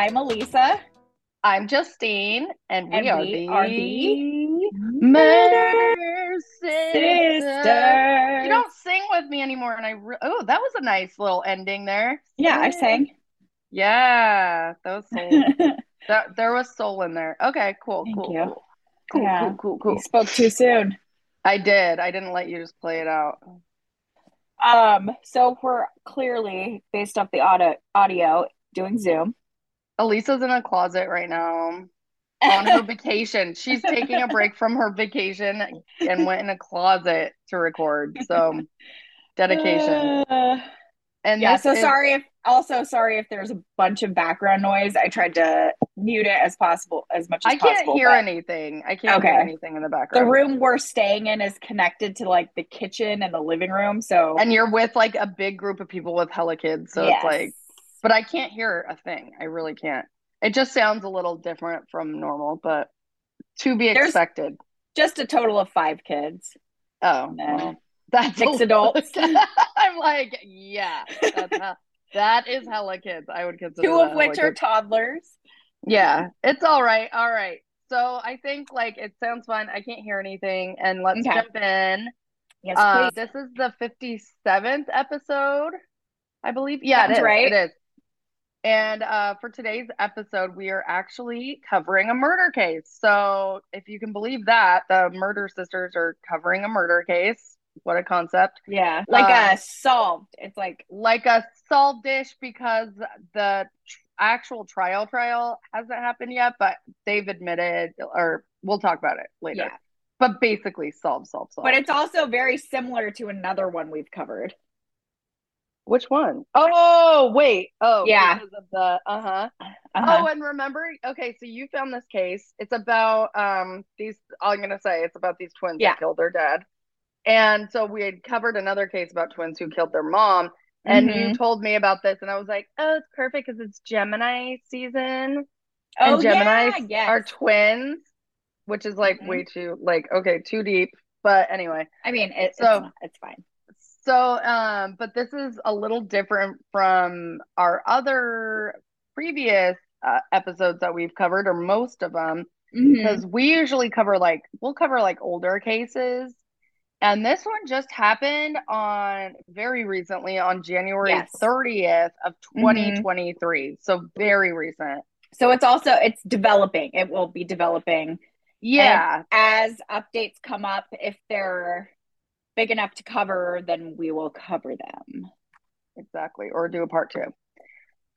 I'm Elisa. I'm Justine, and we, And are, we the are the Murder Sisters. Sisters. You don't sing with me anymore, and I re- oh, that was a nice little ending there. Yeah, I sang. Yeah, that was soul. That there was soul in there. Okay, cool, Thank cool, you. cool, cool, Yeah. cool, cool, cool. You spoke too soon. I did. I didn't let you just play it out. Um, so we're clearly based off the audio audio doing Zoom. Elisa's in a closet right now on her vacation. She's taking a break from her vacation and went in a closet to record. So dedication. Uh, And yeah, so sorry if also sorry if there's a bunch of background noise. I tried to mute it as possible as much as I can't possible. hear but anything. I can't hear anything in the background. The room we're staying in is connected to like the kitchen and the living room, so and you're with like a big group of people with hella kids. So yes. it's like, but I can't hear a thing. I really can't. It just sounds a little different from normal, but to be There's- expected. just a total of five kids. Oh, well, that's Six adults. I'm like, yeah, that's how, that is hella kids. I would consider Two of which are kids. toddlers. Yeah, it's all right. All right. So I think like it sounds fun. I can't hear anything, and let's Okay. jump in. Yes, Uh, please. this is the 57th episode, I believe. Yeah, Sounds it is. right. It is. And uh, for today's episode, we are actually covering a murder case. So if you can believe that, the murder sisters are covering a murder case. What a concept. yeah, like uh, uh, solved. It's like Like a solved dish because the tr- actual trial trial hasn't happened yet, but they've admitted, or we'll talk about it later. yeah, But basically, solve, solve, solve. but it's also very similar to another one we've covered. Which one? Oh, wait. Oh, Yeah. because of the uh-huh. Uh-huh. Oh, and remember, okay, so you found this case. It's about um these I'm gonna say it's about these twins Yeah. that killed their dad. And so we had covered another case about twins who killed their mom. And you Mhm. told me about this, and I was like, oh, it's perfect because it's Gemini season. oh and Gemini yeah, yes. are twins, which is like Mhm. way too like okay, too deep. But anyway. I mean, it, So- it's not, it's fine. So, um, but this is a little different from our other previous uh, episodes that we've covered, or most of them, Mhm. because we usually cover like we'll cover like older cases, and this one just happened on very recently on January Yes. 30th of Mhm. 2023. So very recent. So it's also it's developing. It will be developing Yeah. as updates come up. If they're big enough to cover, then we will cover them. Exactly, or do a part two.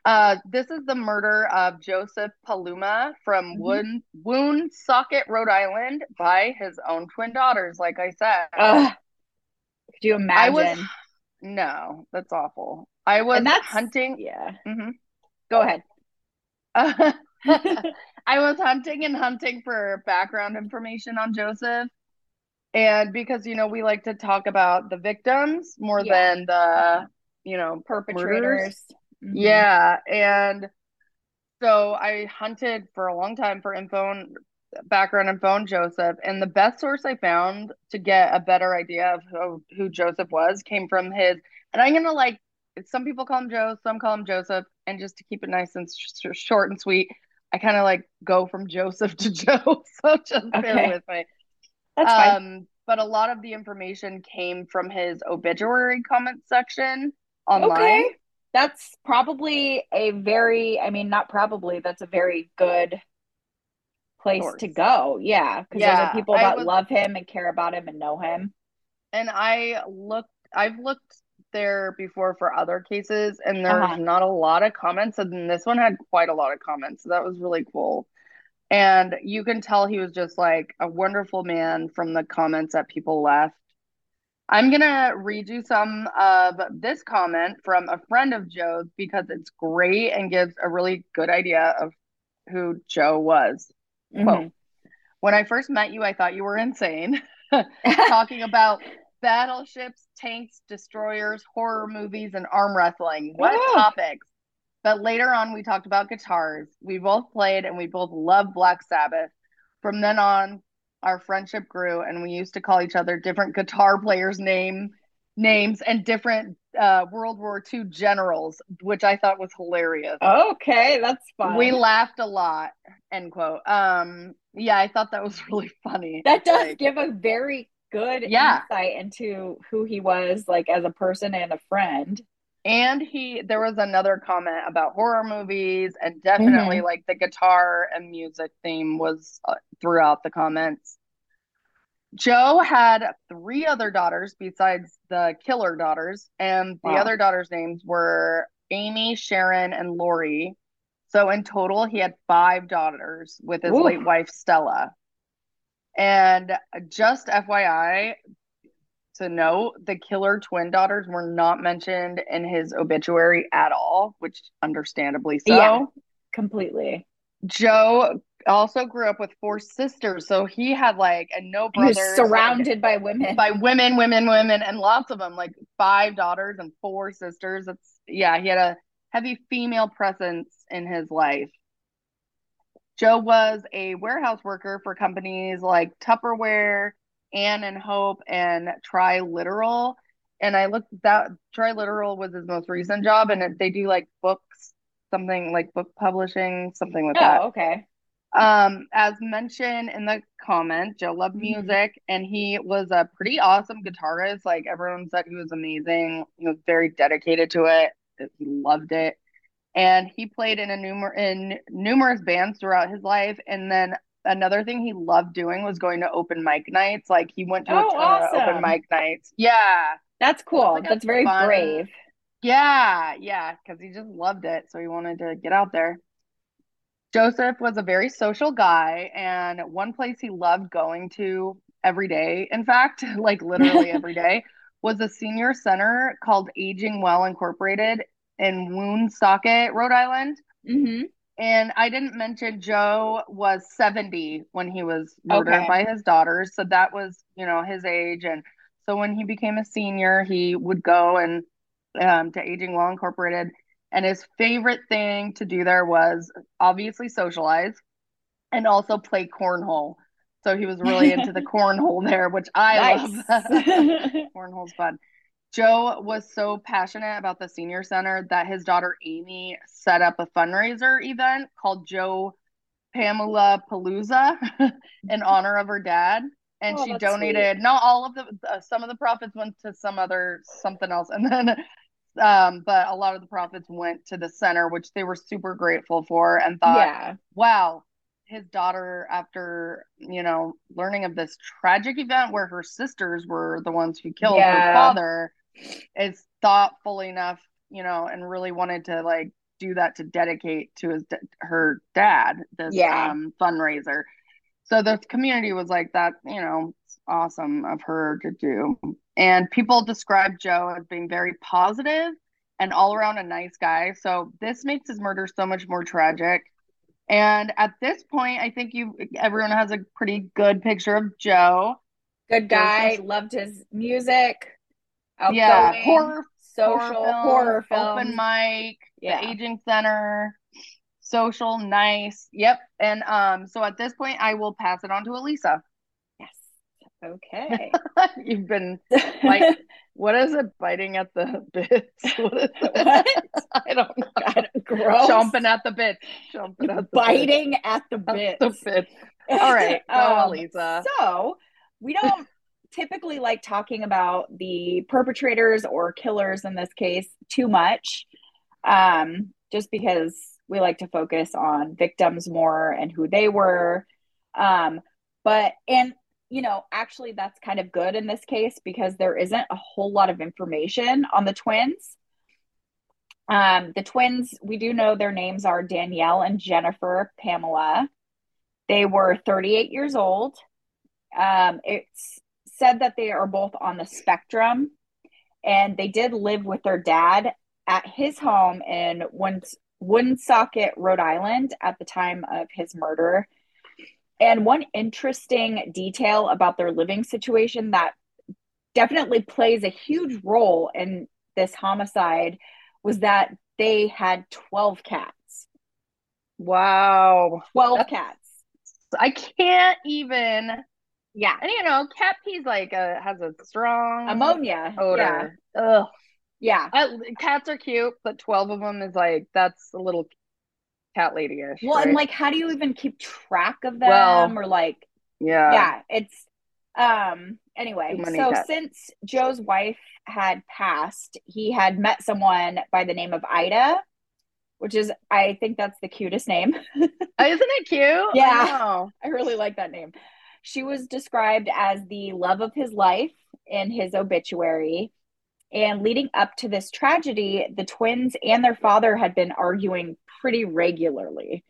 Uh, this is the murder of Joseph Paluma from Mhm. Woon Woonsocket, Rhode Island, by his own twin daughters. Like I said, Ugh. Could you I imagine? was no, that's awful. I was And that's- hunting. yeah. Mhm. Go ahead. I was hunting and hunting for background information on Joseph. And because, you know, we like to talk about the victims more Yeah. than the, you know, Perpetrators. Mhm. Yeah, and so I hunted for a long time for info and background info on Joseph, and the best source I found to get a better idea of who, who Joseph was came from his, and I'm gonna like, some people call him Joe, some call him Joseph, and just to keep it nice and sh- short and sweet, I kind of like go from Joseph to Joe, so just bear with me. That's fine. Um, but a lot of the information came from his obituary comment section online. Okay. That's probably a very, I mean, not probably, that's a very good place Source. to go. Yeah. Because those Yeah, are people that was- love him and care about him and know him. And I looked, I've looked there before for other cases, and there's Uh-huh. not a lot of comments. And this one had quite a lot of comments. So that was really cool. And you can tell he was just like a wonderful man from the comments that people left. I'm gonna read you some of this comment from a friend of Joe's because it's great and gives a really good idea of who Joe was. Quote, Mhm. when I first met you, I thought you were insane. Talking about battleships, tanks, destroyers, horror movies, and arm wrestling. What Oh. topics? But later on, we talked about guitars. We both played and we both loved Black Sabbath. From then on, our friendship grew and we used to call each other different guitar players' name names and different uh, World War II generals, which I thought was hilarious. Okay, that's fun. We laughed a lot. End quote. Um, yeah, I thought that was really funny. That does like, give a very good yeah. insight into who he was, like as a person and a friend. And he, there was another comment about horror movies, and definitely mm-hmm. like the guitar and music theme was uh, throughout the comments. Joe had three other daughters besides the killer daughters, and the wow. other daughters' names were Amy, Sharon, and Lori. So in total, he had five daughters with his Ooh. late wife Stella. And just FYI, to note, the killer twin daughters were not mentioned in his obituary at all, which understandably so. Yeah, completely. Joe also grew up with four sisters, so he had like and no brothers. surrounded by women, by women, women, women, and lots of them. Like five daughters and four sisters. It's yeah, he had a heavy female presence in his life. Joe was a warehouse worker for companies like Tupperware, Ann and Hope, and Triliteral. And I looked that Triliteral was his most recent job, and it, they do like books, something like book publishing, something with oh, that. okay. Um, as mentioned in the comment, Joe loved mm-hmm. music and he was a pretty awesome guitarist. Like everyone said, he was amazing. He was very dedicated to it. He loved it. And he played in a numer in numerous bands throughout his life. And then another thing he loved doing was going to open mic nights. Like he went to oh, a ton awesome. of open mic nights. Yeah. That's cool. Like That's very fun. brave. Yeah, yeah, because he just loved it. So he wanted to get out there. Joseph was a very social guy, and one place he loved going to every day, in fact, like literally every day, was a senior center called Aging Well Incorporated in Woonsocket, Rhode Island. Mm-hmm. And I didn't mention Joe was 70 when he was murdered okay. by his daughters. So that was, you know, his age. And so when he became a senior, he would go and um, to Aging Well Incorporated and his favorite thing to do there was obviously socialize and also play cornhole. So he was really into the cornhole there, which I nice. love. Cornhole's fun. Joe was so passionate about the senior center that his daughter Amy set up a fundraiser event called Joe Pamula Palooza in honor of her dad. And oh, she donated sweet. not all of the uh, some of the profits went to some other something else, and then um, but a lot of the profits went to the center, which they were super grateful for and thought, yeah. wow, his daughter, after, you know, learning of this tragic event where her sisters were the ones who killed yeah. her father, is thoughtful enough, you know, and really wanted to like do that to dedicate to his her dad this yeah. um, fundraiser. So the community was like that, you know, awesome of her to do. And people describe Joe as being very positive and all around a nice guy. So this makes his murder so much more tragic. And at this point, I think you everyone has a pretty good picture of Joe. Good guy, loved his music. Outgoing, yeah, horror, social, horror film, horror open mic, yeah. the aging center, social, nice. Yep. And um, so at this point, I will pass it on to Elisa. Yes. Okay. You've been like, what is it? Biting at the bits? What is it? I don't know. God, gross. Chomping at the bits. Chomping at the Biting bits. at the bits. At the bits. All right. Go, um, Lisa. So we don't typically like talking about the perpetrators or killers in this case too much. Um, just because we like to focus on victims more and who they were. Um, but and you know, actually, that's kind of good in this case because there isn't a whole lot of information on the twins. Um, the twins, we do know their names are Danielle and Jennifer Pamula. They were 38 years old. Um, it's said that they are both on the spectrum, and they did live with their dad at his home in Woonsocket, Rhode Island, at the time of his murder. And one interesting detail about their living situation that definitely plays a huge role in this homicide was that they had 12 cats. Wow. 12 That's, cats. I can't even Yeah. And you know, cat pee's like a has a strong Ammonia. odor. Ugh. Yeah. I, cats are cute, but 12 of them is like that's a little cat lady-ish. Well, right? and like how do you even keep track of them Well, or like yeah. yeah, it's um anyway, so cats. since Joe's wife had passed, he had met someone by the name of Ida, which is I think that's the cutest name. Isn't it cute? Yeah. I. I really like that name. She was described as the love of his life in his obituary. And leading up to this tragedy, the twins and their father had been arguing pretty regularly.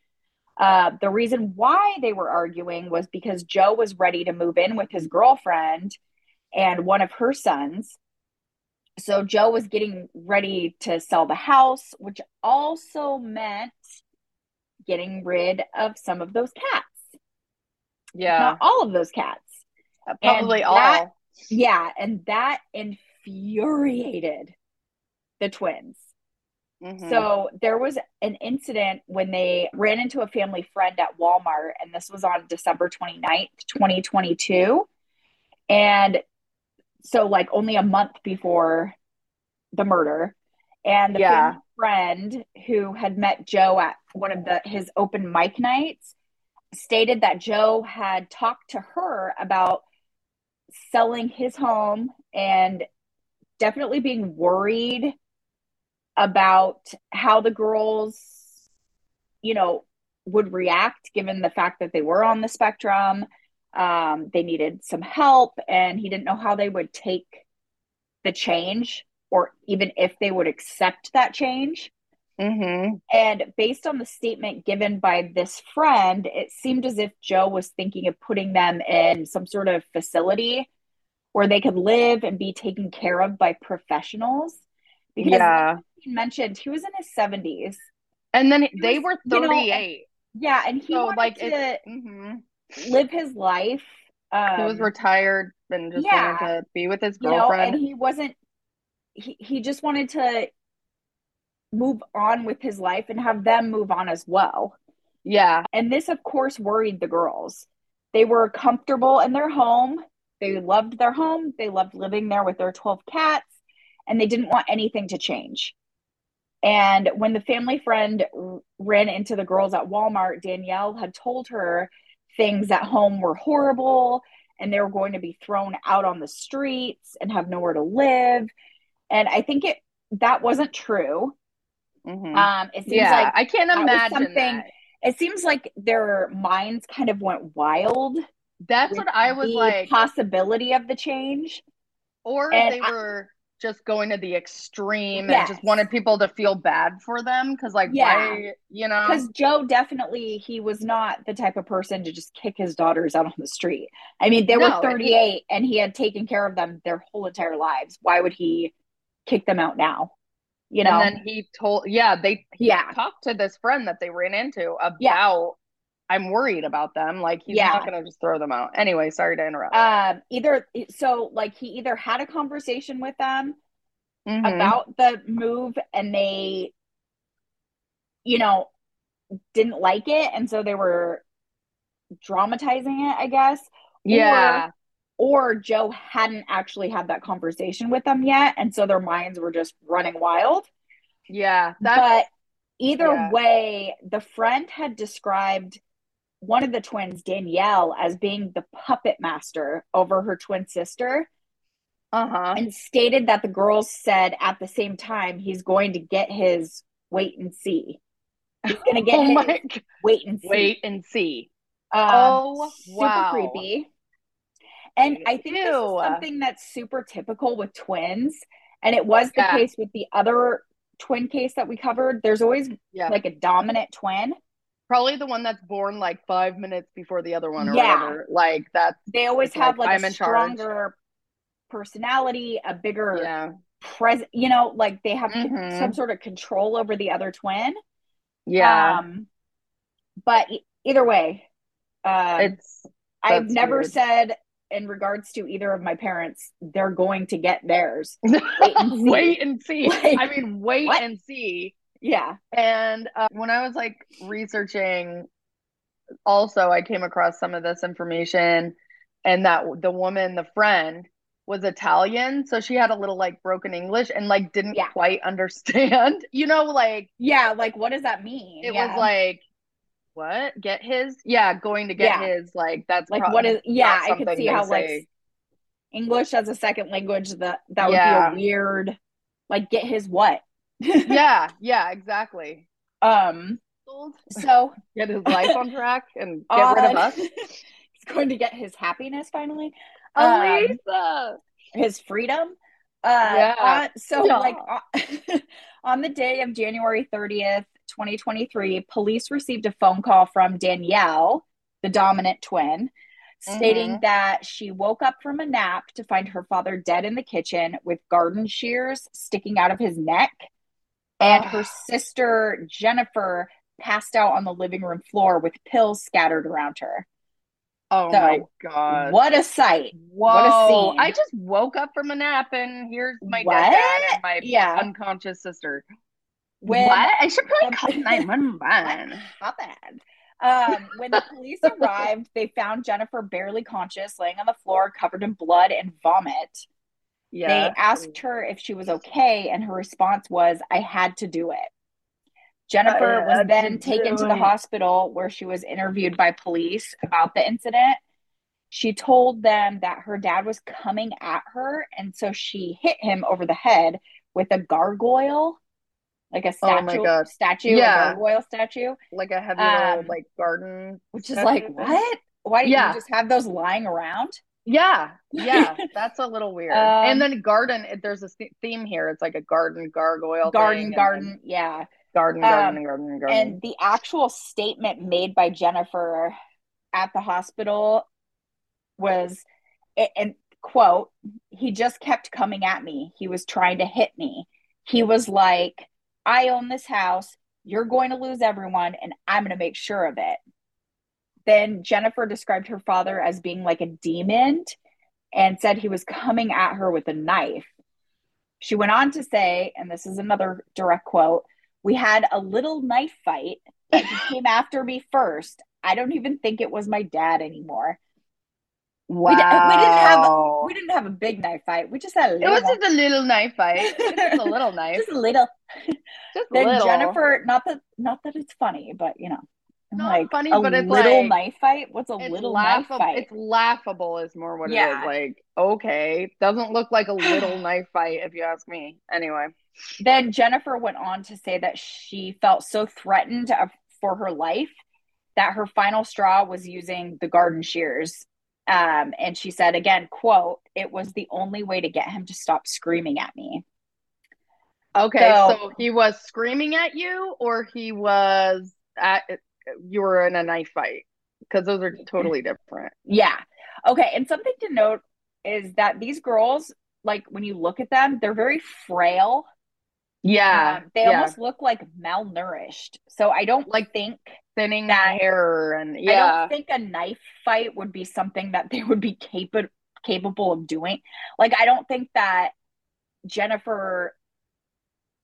Uh, the reason why they were arguing was because Joe was ready to move in with his girlfriend and one of her sons. So Joe was getting ready to sell the house, which also meant getting rid of some of those cats Yeah. not all of those cats. Probably and all. that- Yeah, and that infuriated the twins. Mhm. So there was an incident when they ran into a family friend at Walmart, and this was on December 29th, 2022. And so, like, only a month before the murder. And the Yeah. friend who had met Joe at one of the his open mic nights stated that Joe had talked to her about selling his home and definitely being worried about how the girls, you know, would react given the fact that they were on the spectrum. Um, they needed some help, and he didn't know how they would take the change or even if they would accept that change. Mhm. And based on the statement given by this friend, it seemed as if Joe was thinking of putting them in some sort of facility where they could live and be taken care of by professionals. Because Yeah. he mentioned he was in his 70s. And then He they was- were you know, 38. Yeah, and he So, wanted like, to hmm live his life. Um, he was retired and just yeah. wanted to be with his you know, girlfriend. and he wasn't he, he just wanted to move on with his life and have them move on as well. yeah. And this, of course, worried the girls. They were comfortable in their home. They loved their home. They loved living there with their 12 cats, and they didn't want anything to change. And when the family friend ran into the girls at Walmart, Danielle had told her things at home were horrible and they were going to be thrown out on the streets and have nowhere to live. And I think it that wasn't true. Mhm. Um, it seems yeah. like I can't imagine something- that. it seems like their minds kind of went wild That's what I was the like. possibility of the change. Or and they I- were just going to the extreme and just wanted people to feel bad for them because, like, Yeah. why, you know? Because Joe definitely he was not the type of person to just kick his daughters out on the street. I mean, they No, were 38 and he had taken care of them their whole entire lives. Why would he kick them out now? You know? And then he told, yeah, they he Yeah. talked to this friend that they ran into about. Yeah. I'm worried about them. Like he's Yeah. not gonna just throw them out. Anyway, sorry to interrupt. um either so like he either had a conversation with them Mhm. about the move and they you know didn't like it and so they were dramatizing it i guess yeah, or joe hadn't actually had that conversation with them yet and so their minds were just running wild yeah. But either yeah. way the friend had described one of the twins danielle as being the puppet master over her twin sister uh huh. and stated that the girls said at the same time he's going to get his wait and see. He's going to get Oh his my! wait and see. Wait and see. Um, Oh, super wow. creepy. And I think this is something that's super typical with twins, and it was the Yeah. case with the other twin case that we covered. There's always Yeah, like a dominant twin. probably the one that's born like five minutes before the other one or Yeah. whatever. Like that's They always have like, like a stronger personality, a bigger yeah, present. You know, like they have Mhm. some sort of control over the other twin. yeah. Um, but either way, um, it's I've never weird. said in regards to either of my parents, they're going to get theirs. and see. wait and see. Like, I mean, wait what? and see. Yeah. And uh, when I was like researching, also I came across some of this information, and that the woman, the friend, was Italian, so she had a little like broken English and like didn't Yeah. quite understand. You know, like Yeah, like what does that mean? it Yeah. was like what? Get his? Yeah, going to get Yeah. his like that's like what is yeah, I could see how like. English as a second language that that would be a weird like get his what? Yeah, yeah, exactly. Um so Get his life on track and get rid of us. he's going to get his happiness finally. Um, his freedom. Uh, Yeah. on- so, Yeah. like, on, on the day of January 30th, 2023, police received a phone call from Danielle, the dominant twin, stating Mhm. that she woke up from a nap to find her father dead in the kitchen with garden shears sticking out of his neck. And her sister, Jennifer, passed out on the living room floor with pills scattered around her. Oh So, my god. What a sight. Whoa. what a scene. I just woke up from a nap and here's my dad and my Yeah. unconscious sister. When what? I should probably call 911. Not bad. Um, when the police arrived, they found Jennifer barely conscious, laying on the floor, covered in blood and vomit. Yeah. They asked her if she was okay, and her response was, I had to do it. Jennifer was then taken to the hospital where she was interviewed by police about the incident. She told them that her dad was coming at her, and so she hit him over the head with a gargoyle, like a Oh my statue, God. statue, Yeah. a gargoyle statue, like a heavy Um, like garden which is like, what? Why do Yeah. you just have those lying around? Yeah, yeah, that's a little weird. Um, and then garden, it- there's a theme here. It's like a garden gargoyle garden, garden, then yeah. garden, garden, Um, garden, garden. And the actual statement made by Jennifer at the hospital was, and quote, he just kept coming at me. He was trying to hit me. He was like, I own this house. You're going to lose everyone, and I'm going to make sure of it. Then Jennifer described her father as being like a demon and said he was coming at her with a knife. She went on to say, and this is another direct quote We had a little knife fight, he came after me first. I don't even think it was my dad anymore. Wow. we di- we didn't have- We didn't have a big knife fight. We just had a it little was one. just a little knife fight. Just a little knife. Just a little. Just Then little. Jennifer, not that not that it's funny, but you know, Not like funny, a but it's little like- knife fight. What's a little knife fight? It's laughable is more what it Yeah. is. Like, okay, doesn't look like a little knife fight if you ask me. Anyway, Then Jennifer went on to say that she felt so threatened for her life that her final straw was using the garden shears. Um, and she said again, quote, it was the only way to get him to stop screaming at me. okay, So- so he was screaming at you, or he was at you were in a knife fight because those are totally different. Yeah. Okay. And something to note is that these girls, like when you look at them, they're very frail. Yeah, Um, they yeah, almost look like malnourished. So I don't Like think thinning that- hair and I don't think a knife fight would be something that they would be capable capable of doing. Like I don't think that Jennifer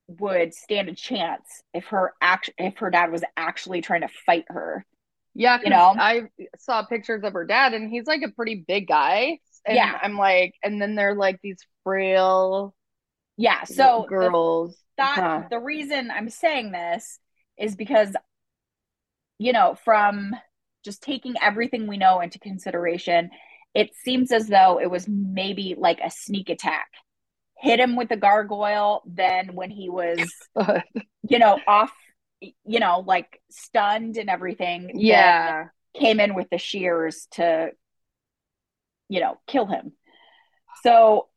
would stand a chance if her act if her dad was actually trying to fight her. yeah. you know? I saw pictures of her dad, and he's like a pretty big guy. And Yeah. I'm like, and then they're like these frail Yeah, so the girls. that Huh. the reason I'm saying this is because you know, from just taking everything we know into consideration, it seems as though it was maybe like a sneak attack. Hit him with the gargoyle, then when he was, you know, off, you know, like stunned and everything, yeah. came in with the shears to, you know, kill him. So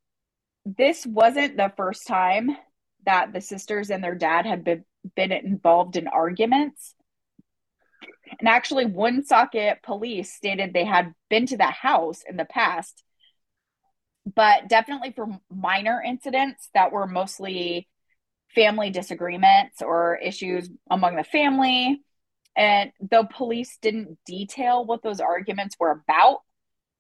this wasn't the first time that the sisters and their dad had been, been involved in arguments. And actually, Woonsocket police stated they had been to that house in the past, but definitely for minor incidents that were mostly family disagreements or issues among the family. And the police didn't detail what those arguments were about,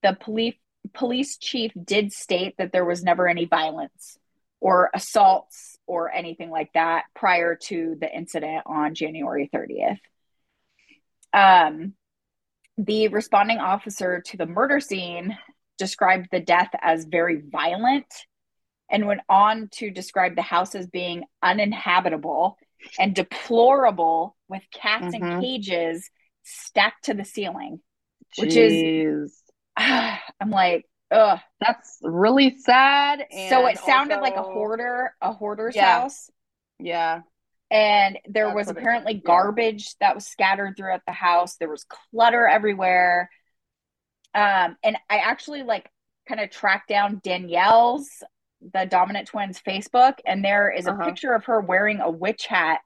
the police police chief did state that there was never any violence or assaults or anything like that prior to the incident on January 30th. Um, the responding officer to the murder scene described the death as very violent and went on to describe the house as being uninhabitable and deplorable with cats Mhm. in cages stacked to the ceiling. Which Jeez. is- I'm like, ugh. That's really sad. so it sounded like a hoarder, a hoarder's Yeah. house. Yeah. And there That's was apparently garbage that was scattered throughout the house. There was clutter everywhere. Um, and I actually like kind of tracked down Danielle's, the dominant twins Facebook, and there is a Uh-huh. picture of her wearing a witch hat,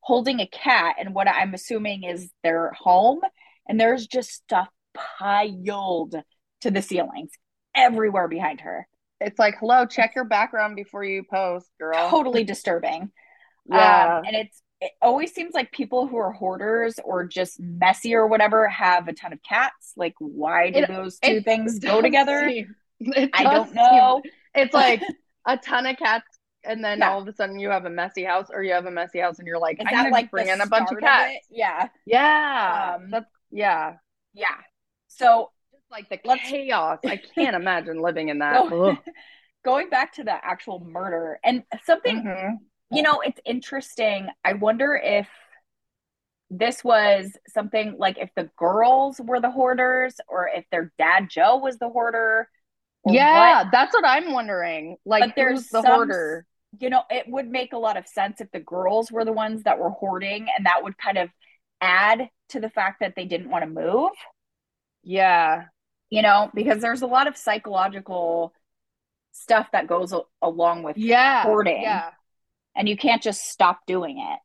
holding a cat, and what I'm assuming is their home. And there's just stuff piled to the ceilings everywhere behind her. It's like, hello, check your background before you post, girl. Totally disturbing. Yeah. Um, and it's it always seems like people who are hoarders or just messy or whatever have a ton of cats. Like, why do It- those two things go together? seem- I don't seem- know. It's like a ton of cats, and then Yeah. all of a sudden you have a messy house, or you have a messy house, and you're like, Is I'm like bring in a bunch of cats. it? Yeah. Yeah. Um, That's yeah. Yeah. So Just like the chaos. I can't imagine living in that. Ugh. going back to the actual murder and something Mhm. You know it's interesting i wonder if this was something like if the girls were the hoarders or if their dad joe was the hoarder Yeah, what. that's what I'm wondering. Like, But there's who's the some- hoarder? you know it would make a lot of sense if the girls were the ones that were hoarding and that would kind of add to the fact that they didn't want to move Yeah. you know because there's a lot of psychological stuff that goes along with Yeah. Hoarding. Yeah. And you can't just stop doing it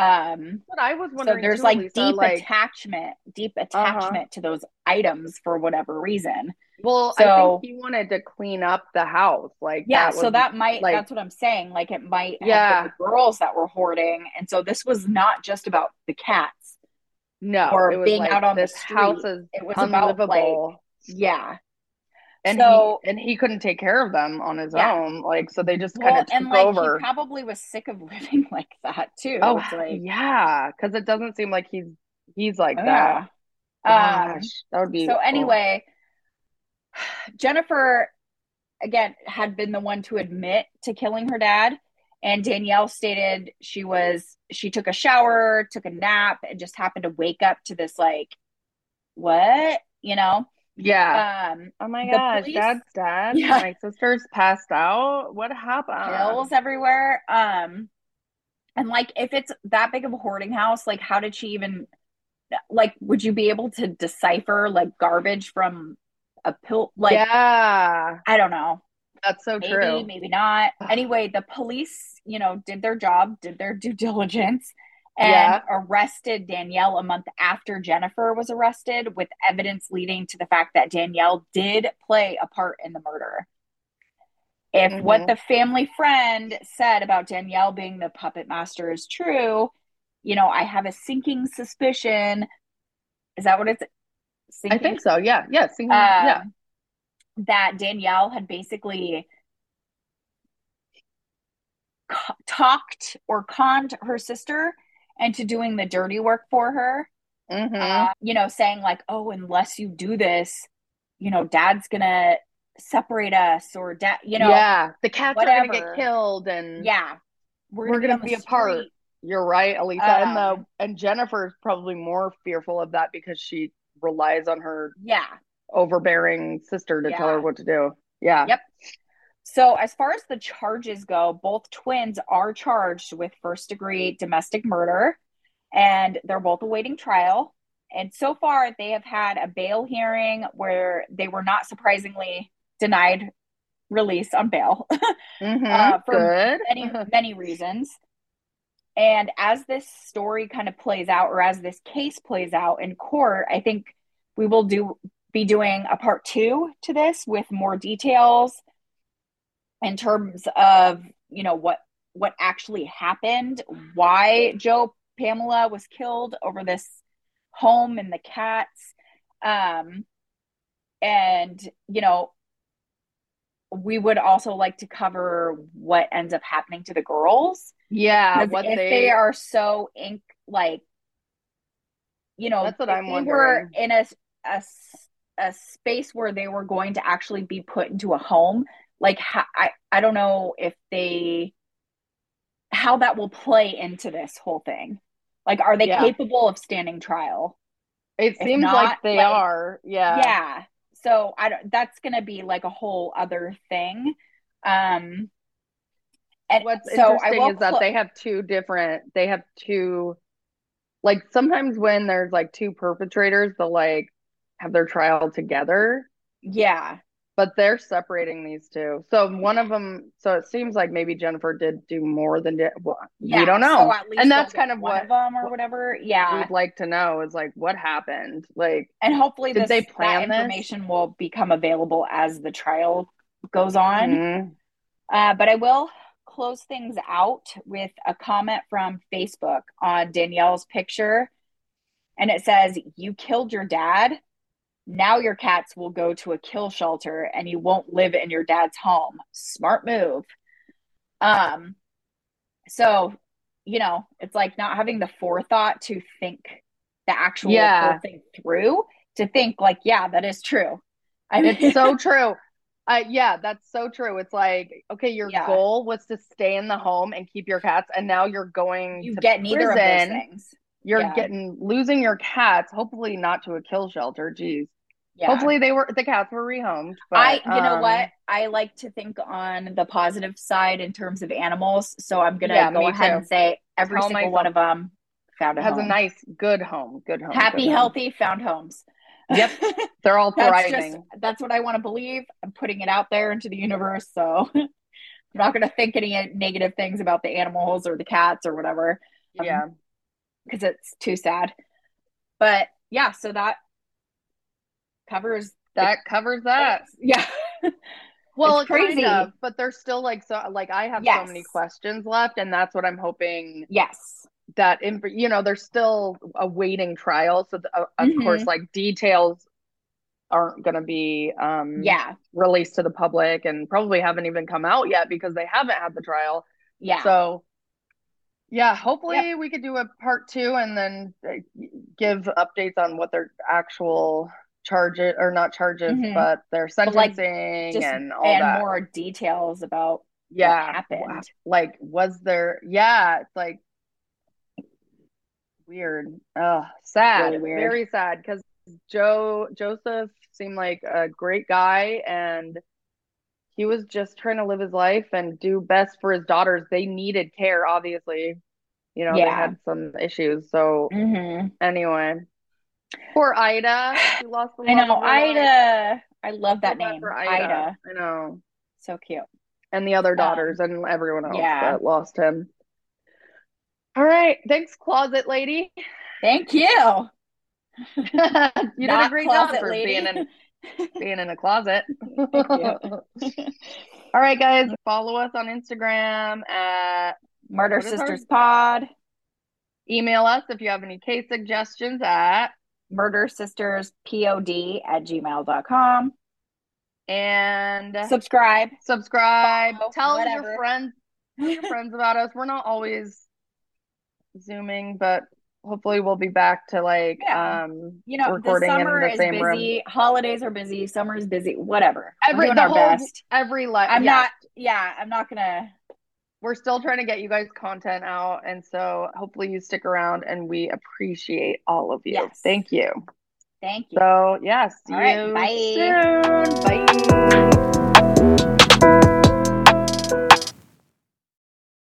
um What I was so wondering there's too, like Lisa, deep like, Uh-huh. attachment deep attachment to those items for whatever reason well, I think he wanted to clean up the house. Like, yeah that so was- that might like- that's what i'm saying like it might Yeah. the girls that were hoarding and so this was not just about the cats no, or it was being like, out on the this street. house is it was about like unlivable. yeah and So- he and he couldn't take care of them on his Yeah. own like so they just kind of took and like over. he probably was sick of living like that too. Oh like yeah because it doesn't seem like he's he's like oh, that. Yeah um Gosh, that would be so anyway jennifer again had been the one to admit to killing her dad and danielle stated she was she took a shower took a nap and just happened to wake up to this like what? You know yeah. Um oh my gosh police- dad's dead? Yeah. my sister's passed out? What happened? Pills everywhere. Um and like if it's that big of a hoarding house like how did she even like would you be able to decipher like garbage from a pill like yeah. I don't know. That's so maybe true. maybe not. Anyway the police you know did their job did their due diligence and Yeah. arrested danielle a month after jennifer was arrested with evidence leading to the fact that danielle did play a part in the murder. If what Mhm. the family friend said about danielle being the puppet master is true you know i have a sinking suspicion. Is that what it's i think so. Yeah. Yeah. Singing, um, yeah. that Danielle had basically talked or conned her sister into doing the dirty work for her. hmm Uh, you know, saying like, "Oh, unless you do this, you know, Dad's gonna separate us," or dad, you know, yeah the cats are gonna get killed and yeah, we're, We're gonna, gonna be, be apart. street. You're right, Elisa. and Um, the and Jennifer is probably more fearful of that because she relies on her Yeah. overbearing sister to tell her what to do. Yeah. Yep. So, as far as the charges go, both twins are charged with first degree domestic murder and they're both awaiting trial. And so far, they have had a bail hearing where they were not surprisingly denied release on bail Mhm. Uh, for Good. many, many reasons. And as this story kind of plays out, or as this case plays out in court, I think we will do be doing a part two to this with more details in terms of you know what what actually happened, why Joe Pamula was killed over this home and the cats, um, and you know we would also like to cover what ends up happening to the girls yeah. What if they, they, are so ink like you know That's what if I'm they were wondering. in a, a a space where they were going to actually be put into a home. Like I I don't know if they how that will play into this whole thing. Like, are they yeah. capable of standing trial? It if seems not, like they like, are. Yeah. Yeah. So I don't, that's going to be like a whole other thing. Um, and what's so interesting is that cl- they have two different, they have two, like sometimes when there's like two perpetrators, they'll like have their trial together. Yeah but they're separating these two. So one of them, so it seems like maybe Jennifer did do more than did. Well, yeah, we don't know, so and that's kind of what of them or whatever. Yeah, we'd like to know is like what happened, like, and hopefully did this, they plan that information this? will become available as the trial goes on. Mm-hmm. Uh, but I will close things out with a comment from Facebook on Danielle's picture, and it says, "You killed your dad." Now your cats will go to a kill shelter and you won't live in your dad's home. Smart move. Um so, you know, it's like not having the forethought to think the actual yeah. thing through to think like, yeah, that is true. I mean, it's so true. Uh, yeah, that's so true. It's like, okay, your yeah. goal was to stay in the home and keep your cats, and now you're going you get neither of those things. You're yeah. getting losing your cats, hopefully not to a kill shelter. Geez. Yeah. Hopefully they were the cats were rehomed. But, I you um, know what? I like to think on the positive side in terms of animals. So I'm gonna yeah, go ahead too. and say every Tell single one of them found a has home. a nice good home. Good home. Happy, good healthy, home. found homes. Yep. They're all thriving. that's, just, that's what I want to believe. I'm putting it out there into the universe. So I'm not gonna think any negative things about the animals or the cats or whatever. Yeah. Because it's too sad. But yeah, so that covers that covers that. Yeah. well, it's crazy, kind of, but there's still like so like I have yes. so many questions left, and that's what I'm hoping. Yes. That in, you know, there's still a waiting trial, so the, uh, of mm-hmm. course, like details aren't going to be um yeah released to the public and probably haven't even come out yet because they haven't had the trial yeah so yeah hopefully yep. we could do a part two and then uh, give updates on what their actual charges or not charges, mm-hmm. but their sentencing like, and all and that. more details about yeah happened. Like, was there? Yeah, it's like weird. Oh, sad. Really weird. Very sad because Joe Joseph seemed like a great guy and he was just trying to live his life and do best for his daughters. They needed care, obviously. You know, yeah. they had some issues. So mm-hmm. anyway, Poor Ida. She lost I know Ida. I love that name. For Ida. Ida. I know. So cute. And the other daughters um, and everyone else yeah. that lost him. All right. Thanks, closet lady. Thank you. you did a great job for lady. being in being in a closet. All right, guys. Follow us on Instagram at Murder Sisters Pod. Email us if you have any case suggestions at murder sisters pod at gmail.com and subscribe subscribe follow, tell whatever. your friends tell your friends about us we're not always zooming but hopefully we'll be back to like yeah. um you know recording the summer in the same is busy room. holidays are busy summer is busy whatever every our whole, best every life i'm yeah. not yeah i'm not gonna we're still trying to get you guys content out. And so hopefully you stick around and we appreciate all of you. Yes. Thank you. Thank you. So, yes, yeah, see all you right, bye. soon. Bye.